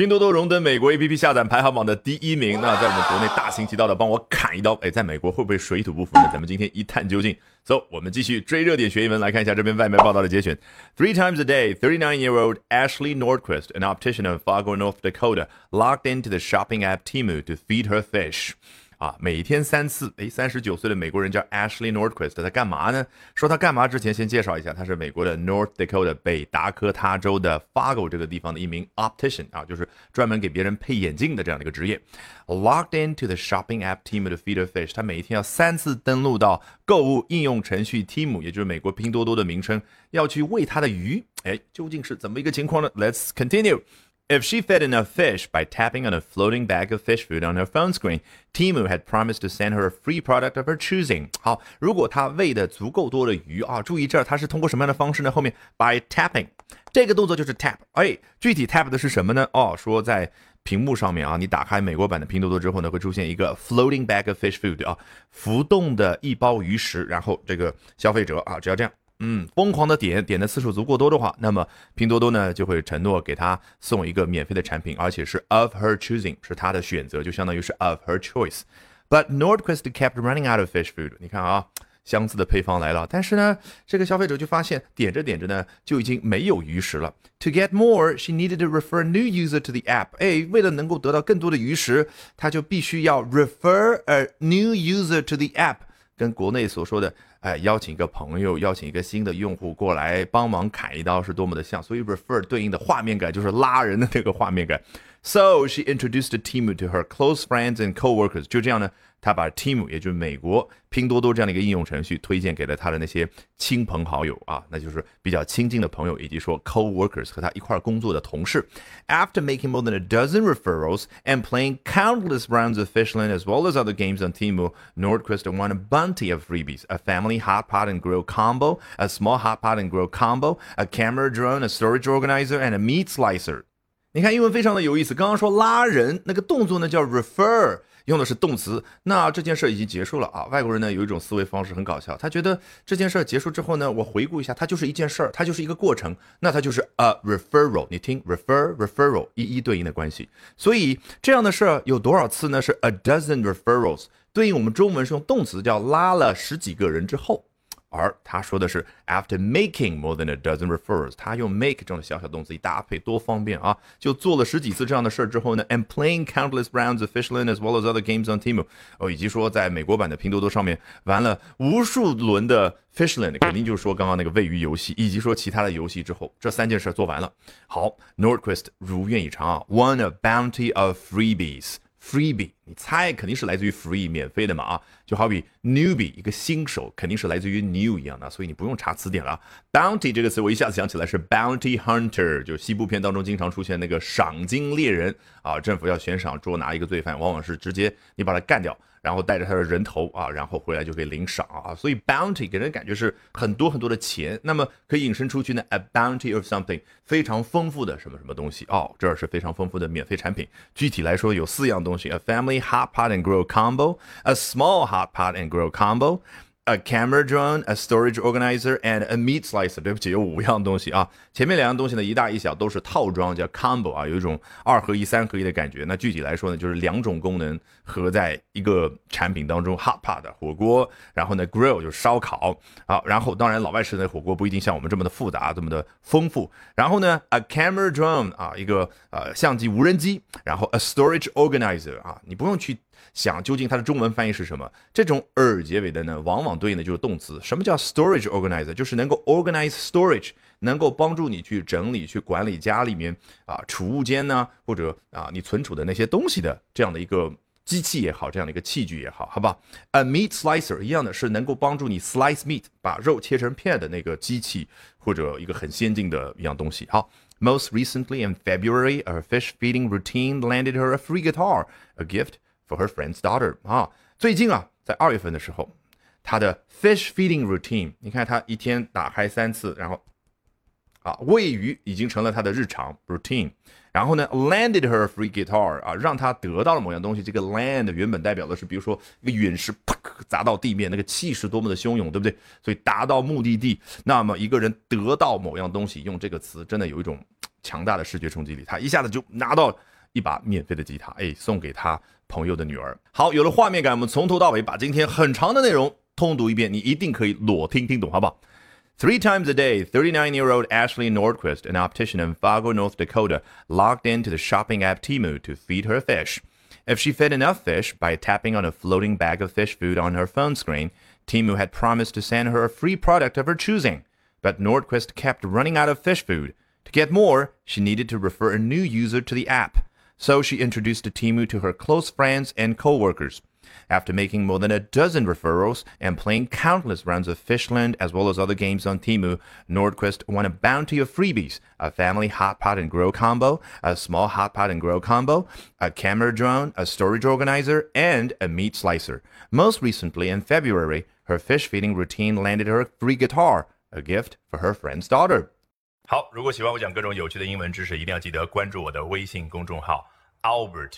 拼多多荣登美国 APP 下载排行榜的第一名。那在我们国内大行其道的帮我砍一刀，哎，在美国会不会水土不服呢？咱们今天一探究竟。走我们继续追热点学英文，来看一下这边外媒报道的节选。Three times a day, thirty-nine-year-old Ashley Nordquist, an optician in Fargo, North Dakota, locked into the shopping app Temu to feed her fish. 啊，每天三次。哎，三十九岁的美国人叫 Ashley Nordquist，他干嘛呢？说他干嘛之前，先介绍一下，他是美国的 North Dakota 北达科他州的 Fargo 这个地方的一名 optician 啊，就是专门给别人配眼镜的这样的一个职业。Logged into the shopping app Team to feed a fish，他每一天要三次登录到购物应用程序 Team，也就是美国拼多多的名称，要去喂他的鱼。哎，究竟是怎么一个情况呢？Let's continue。If she fed enough fish by tapping on a floating bag of fish food on her phone screen, Timu had promised to send her a free product of her choosing. 好，如果她喂的足够多的鱼啊，注意这儿它是通过什么样的方式呢？后面 by tapping 这个动作就是 tap。哎，具体 tap 的是什么呢？哦，说在屏幕上面啊，你打开美国版的拼多多之后呢，会出现一个 floating bag of fish food 啊，浮动的一包鱼食，然后这个消费者啊，只要这样。嗯，疯狂的点点的次数足够多的话，那么拼多多呢就会承诺给他送一个免费的产品，而且是 of her choosing，是他的选择，就相当于是 of her choice。But Nordquist kept running out of fish food。你看啊，相似的配方来了，但是呢，这个消费者就发现点着点着呢就已经没有鱼食了。To get more, she needed to refer a new user to the app。哎，为了能够得到更多的鱼食，他就必须要 refer a new user to the app，跟国内所说的。哎，邀请一个朋友，邀请一个新的用户过来帮忙砍一刀，是多么的像。所以 refer 对应的画面感就是拉人的那个画面感。So she introduced Timu to her close friends and coworkers。就这样呢。他把 Timu，也就是美国拼多多这样的一个应用程序，推荐给了他的那些亲朋好友啊，那就是比较亲近的朋友，以及说 co-workers 和他一块工作的同事。After making more than a dozen referrals and playing countless rounds of Fishland as well as other games on Timu, Nordquist won a bounty of freebies: a family hot pot and grill combo, a small hot pot and grill combo, a camera drone, a storage organizer, and a meat slicer. 你看英文非常的有意思，刚刚说拉人那个动作呢叫 refer。用的是动词，那这件事已经结束了啊！外国人呢有一种思维方式很搞笑，他觉得这件事结束之后呢，我回顾一下，它就是一件事儿，它就是一个过程，那它就是 a referral。你听 refer referral 一一对应的关系，所以这样的事儿有多少次呢？是 a dozen referrals，对应我们中文是用动词叫拉了十几个人之后。而他说的是 after making more than a dozen refers，他用 make 这种小小动词一搭配多方便啊！就做了十几次这样的事儿之后呢，and playing countless rounds of Fishland as well as other games on Temu，哦，以及说在美国版的拼多多上面玩了无数轮的 Fishland，肯定就是说刚刚那个喂鱼游戏，以及说其他的游戏之后，这三件事做完了。好，Nordquist 如愿以偿啊，won a bounty of freebies。你猜肯定是来自于 free 免费的嘛啊，就好比 newbie 一个新手肯定是来自于 new 一样的，所以你不用查词典了。Bounty 这个词我一下子想起来是 bounty hunter，就西部片当中经常出现那个赏金猎人啊，政府要悬赏捉拿一个罪犯，往往是直接你把他干掉。然后带着他的人头啊，然后回来就可以领赏啊，所以 bounty 给人感觉是很多很多的钱，那么可以引申出去呢，a bounty of something 非常丰富的什么什么东西哦，这儿是非常丰富的免费产品。具体来说有四样东西：a family hot pot and grill a small hot pot and grill combo。A camera drone, a storage organizer, and a meat slicer。对不起，有五样东西啊。前面两样东西呢，一大一小，都是套装，叫 combo 啊，有一种二合一、三合一的感觉。那具体来说呢，就是两种功能合在一个产品当中。Hot pot 火锅，然后呢，grill 就是烧烤啊。然后当然，老外吃的火锅不一定像我们这么的复杂，这么的丰富。然后呢，a camera drone 啊，一个呃相机无人机。然后 a storage organizer 啊，你不用去。想究竟它的中文翻译是什么？这种 er 结尾的呢，往往对应的就是动词。什么叫 storage organizer？就是能够 organize storage，能够帮助你去整理、去管理家里面啊储物间呢，或者啊你存储的那些东西的这样的一个机器也好，这样的一个器具也好，好吧？A meat slicer 一样的是能够帮助你 slice meat，把肉切成片的那个机器或者一个很先进的一样东西。好，Most recently in February, a fish feeding routine landed her a free guitar, a gift. For her friend's daughter 啊，最近啊，在二月份的时候，他的 fish feeding routine，你看他一天打开三次，然后啊喂鱼已经成了他的日常 routine。然后呢，landed her free guitar 啊，让他得到了某样东西。这个 land 原本代表的是，比如说一个陨石啪砸到地面，那个气势多么的汹涌，对不对？所以达到目的地，那么一个人得到某样东西，用这个词真的有一种强大的视觉冲击力。他一下子就拿到。一把免费的吉他，哎，送给他朋友的女儿。好，有了画面感，我们从头到尾把今天很长的内容通读一遍，你一定可以裸听听懂，好不好？Three times a day, 39-year-old Ashley Nordquist, an optician in Fargo, North Dakota, logged into the shopping app Timu to feed her fish. If she fed enough fish by tapping on a floating bag of fish food on her phone screen, Timu had promised to send her a free product of her choosing. But Nordquist kept running out of fish food. To get more, she needed to refer a new user to the app. So she introduced Timu to her close friends and coworkers. After making more than a dozen referrals and playing countless rounds of Fishland as well as other games on Timu, Nordquist won a bounty of freebies a family hot pot and grow combo, a small hot pot and grow combo, a camera drone, a storage organizer, and a meat slicer. Most recently, in February, her fish feeding routine landed her a free guitar, a gift for her friend's daughter. 好，如果喜欢我讲各种有趣的英文知识，一定要记得关注我的微信公众号 Albert